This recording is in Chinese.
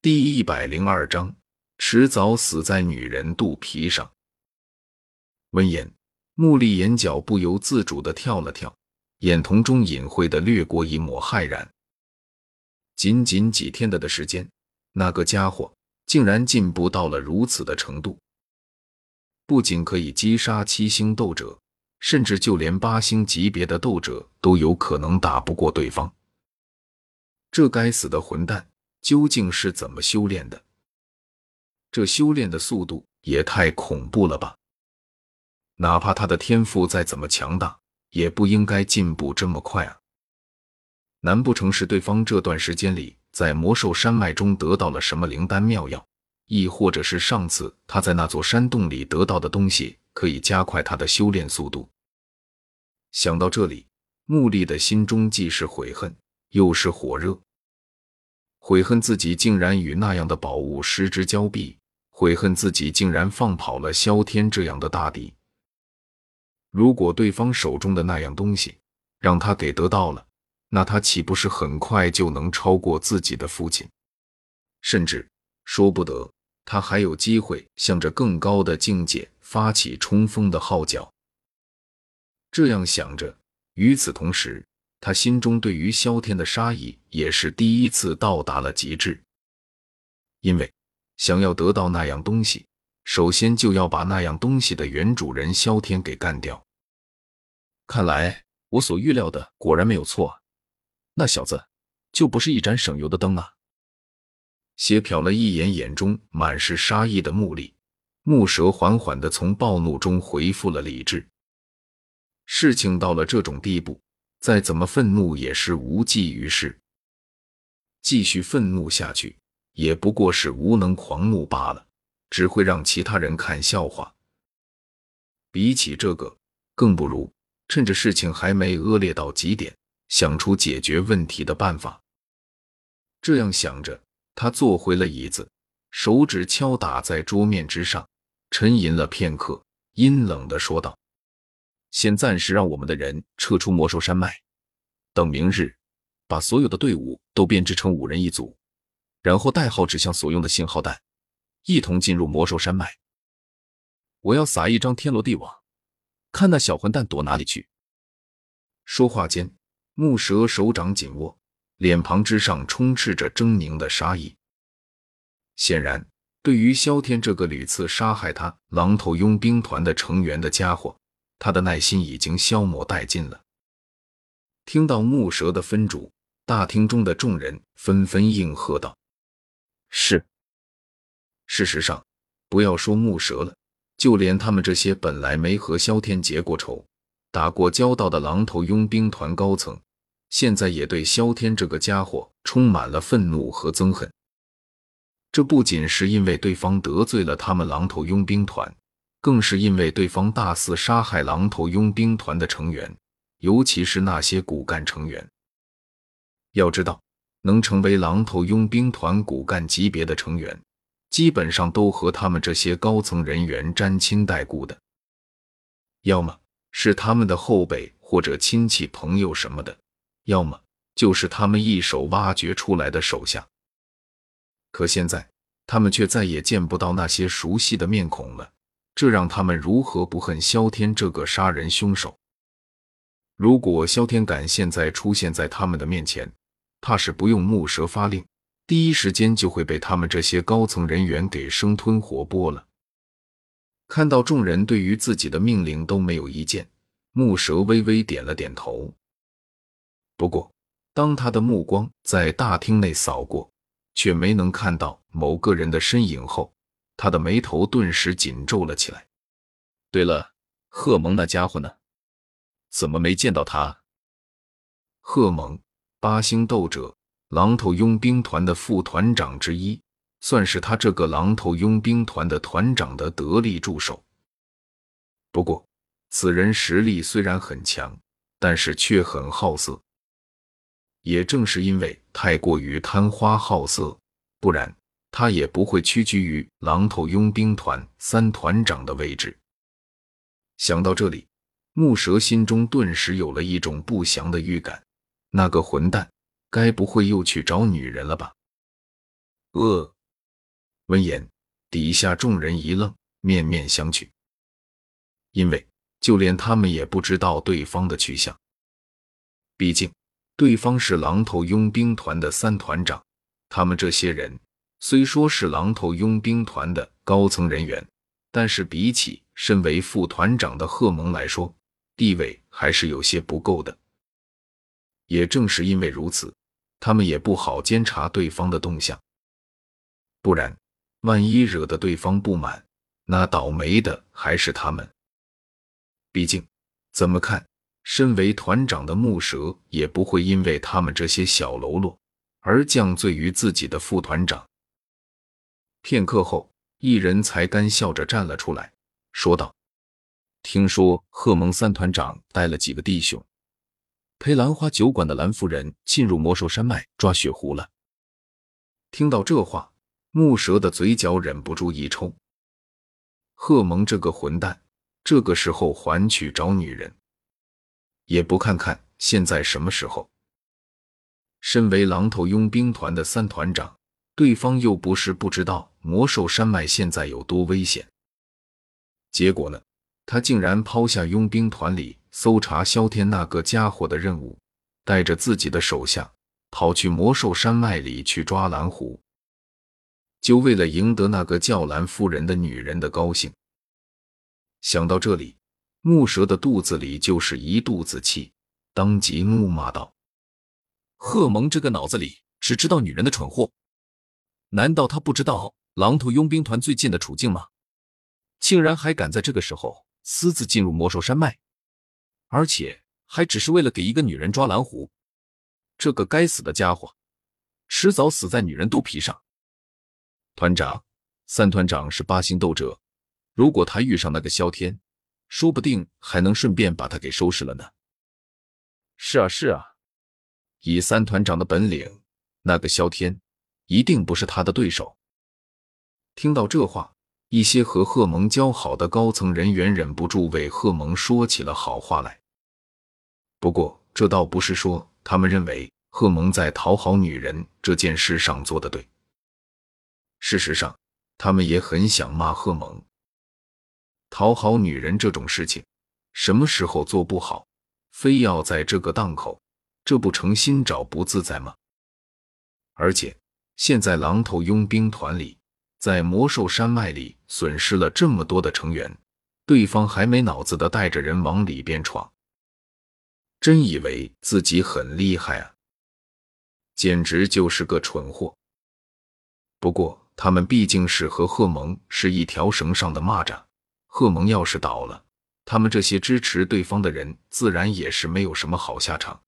第一百零二章，迟早死在女人肚皮上。闻言，穆丽眼角不由自主的跳了跳，眼瞳中隐晦的掠过一抹骇然。仅仅几天的的时间，那个家伙竟然进步到了如此的程度，不仅可以击杀七星斗者，甚至就连八星级别的斗者都有可能打不过对方。这该死的混蛋！究竟是怎么修炼的？这修炼的速度也太恐怖了吧！哪怕他的天赋再怎么强大，也不应该进步这么快啊！难不成是对方这段时间里在魔兽山脉中得到了什么灵丹妙药，亦或者是上次他在那座山洞里得到的东西可以加快他的修炼速度？想到这里，穆丽的心中既是悔恨，又是火热。悔恨自己竟然与那样的宝物失之交臂，悔恨自己竟然放跑了萧天这样的大敌。如果对方手中的那样东西让他给得到了，那他岂不是很快就能超过自己的父亲？甚至说不得，他还有机会向着更高的境界发起冲锋的号角。这样想着，与此同时。他心中对于萧天的杀意也是第一次到达了极致，因为想要得到那样东西，首先就要把那样东西的原主人萧天给干掉。看来我所预料的果然没有错，那小子就不是一盏省油的灯啊！斜瞟了一眼眼中满是杀意的穆丽，木蛇缓缓的从暴怒中恢复了理智。事情到了这种地步。再怎么愤怒也是无济于事，继续愤怒下去也不过是无能狂怒罢了，只会让其他人看笑话。比起这个，更不如趁着事情还没恶劣到极点，想出解决问题的办法。这样想着，他坐回了椅子，手指敲打在桌面之上，沉吟了片刻，阴冷的说道。先暂时让我们的人撤出魔兽山脉，等明日把所有的队伍都编织成五人一组，然后代号指向所用的信号弹，一同进入魔兽山脉。我要撒一张天罗地网，看那小混蛋躲哪里去。说话间，木蛇手掌紧握，脸庞之上充斥着狰狞的杀意。显然，对于萧天这个屡次杀害他狼头佣兵团的成员的家伙。他的耐心已经消磨殆尽了。听到木蛇的分主，大厅中的众人纷纷应和道：“是。”事实上，不要说木蛇了，就连他们这些本来没和萧天结过仇、打过交道的狼头佣兵团高层，现在也对萧天这个家伙充满了愤怒和憎恨。这不仅是因为对方得罪了他们狼头佣兵团。更是因为对方大肆杀害狼头佣兵团的成员，尤其是那些骨干成员。要知道，能成为狼头佣兵团骨干级别的成员，基本上都和他们这些高层人员沾亲带故的，要么是他们的后辈或者亲戚朋友什么的，要么就是他们一手挖掘出来的手下。可现在，他们却再也见不到那些熟悉的面孔了。这让他们如何不恨萧天这个杀人凶手？如果萧天敢现在出现在他们的面前，怕是不用木蛇发令，第一时间就会被他们这些高层人员给生吞活剥了。看到众人对于自己的命令都没有意见，木蛇微微点了点头。不过，当他的目光在大厅内扫过，却没能看到某个人的身影后。他的眉头顿时紧皱了起来。对了，贺蒙那家伙呢？怎么没见到他？贺蒙，八星斗者，狼头佣兵团的副团长之一，算是他这个狼头佣兵团的团长的得力助手。不过，此人实力虽然很强，但是却很好色。也正是因为太过于贪花好色，不然。他也不会屈居于狼头佣兵团三团长的位置。想到这里，木蛇心中顿时有了一种不祥的预感。那个混蛋，该不会又去找女人了吧？呃。闻言，底下众人一愣，面面相觑，因为就连他们也不知道对方的去向。毕竟，对方是狼头佣兵团的三团长，他们这些人虽说是狼头佣兵团的高层人员，但是比起身为副团长的贺蒙来说，地位还是有些不够的。也正是因为如此，他们也不好监察对方的动向，不然。万一惹得对方不满，那倒霉的还是他们。毕竟，怎么看，身为团长的木蛇也不会因为他们这些小喽啰而降罪于自己的副团长。片刻后，一人才干笑着站了出来，说道：“听说贺蒙三团长带了几个弟兄，陪兰花酒馆的兰夫人进入魔兽山脉抓雪狐了。”听到这话。木蛇的嘴角忍不住一抽。贺蒙这个混蛋，这个时候还去找女人，也不看看现在什么时候。身为狼头佣兵团的三团长，对方又不是不知道魔兽山脉现在有多危险。结果呢，他竟然抛下佣兵团里搜查萧天那个家伙的任务，带着自己的手下跑去魔兽山脉里去抓蓝狐。就为了赢得那个叫蓝夫人的女人的高兴。想到这里，木蛇的肚子里就是一肚子气，当即怒骂道：“贺蒙这个脑子里只知道女人的蠢货，难道他不知道狼头佣兵团最近的处境吗？竟然还敢在这个时候私自进入魔兽山脉，而且还只是为了给一个女人抓蓝狐！这个该死的家伙，迟早死在女人肚皮上！”团长，三团长是八星斗者，如果他遇上那个萧天，说不定还能顺便把他给收拾了呢。是啊，是啊，以三团长的本领，那个萧天一定不是他的对手。听到这话，一些和贺蒙交好的高层人员忍不住为贺蒙说起了好话来。不过，这倒不是说他们认为贺蒙在讨好女人这件事上做的对。事实上，他们也很想骂贺蒙。讨好女人这种事情，什么时候做不好，非要在这个档口，这不成心找不自在吗？而且现在狼头佣兵团里，在魔兽山脉里损失了这么多的成员，对方还没脑子的带着人往里边闯，真以为自己很厉害啊？简直就是个蠢货。不过。他们毕竟是和贺蒙是一条绳上的蚂蚱，贺蒙要是倒了，他们这些支持对方的人自然也是没有什么好下场。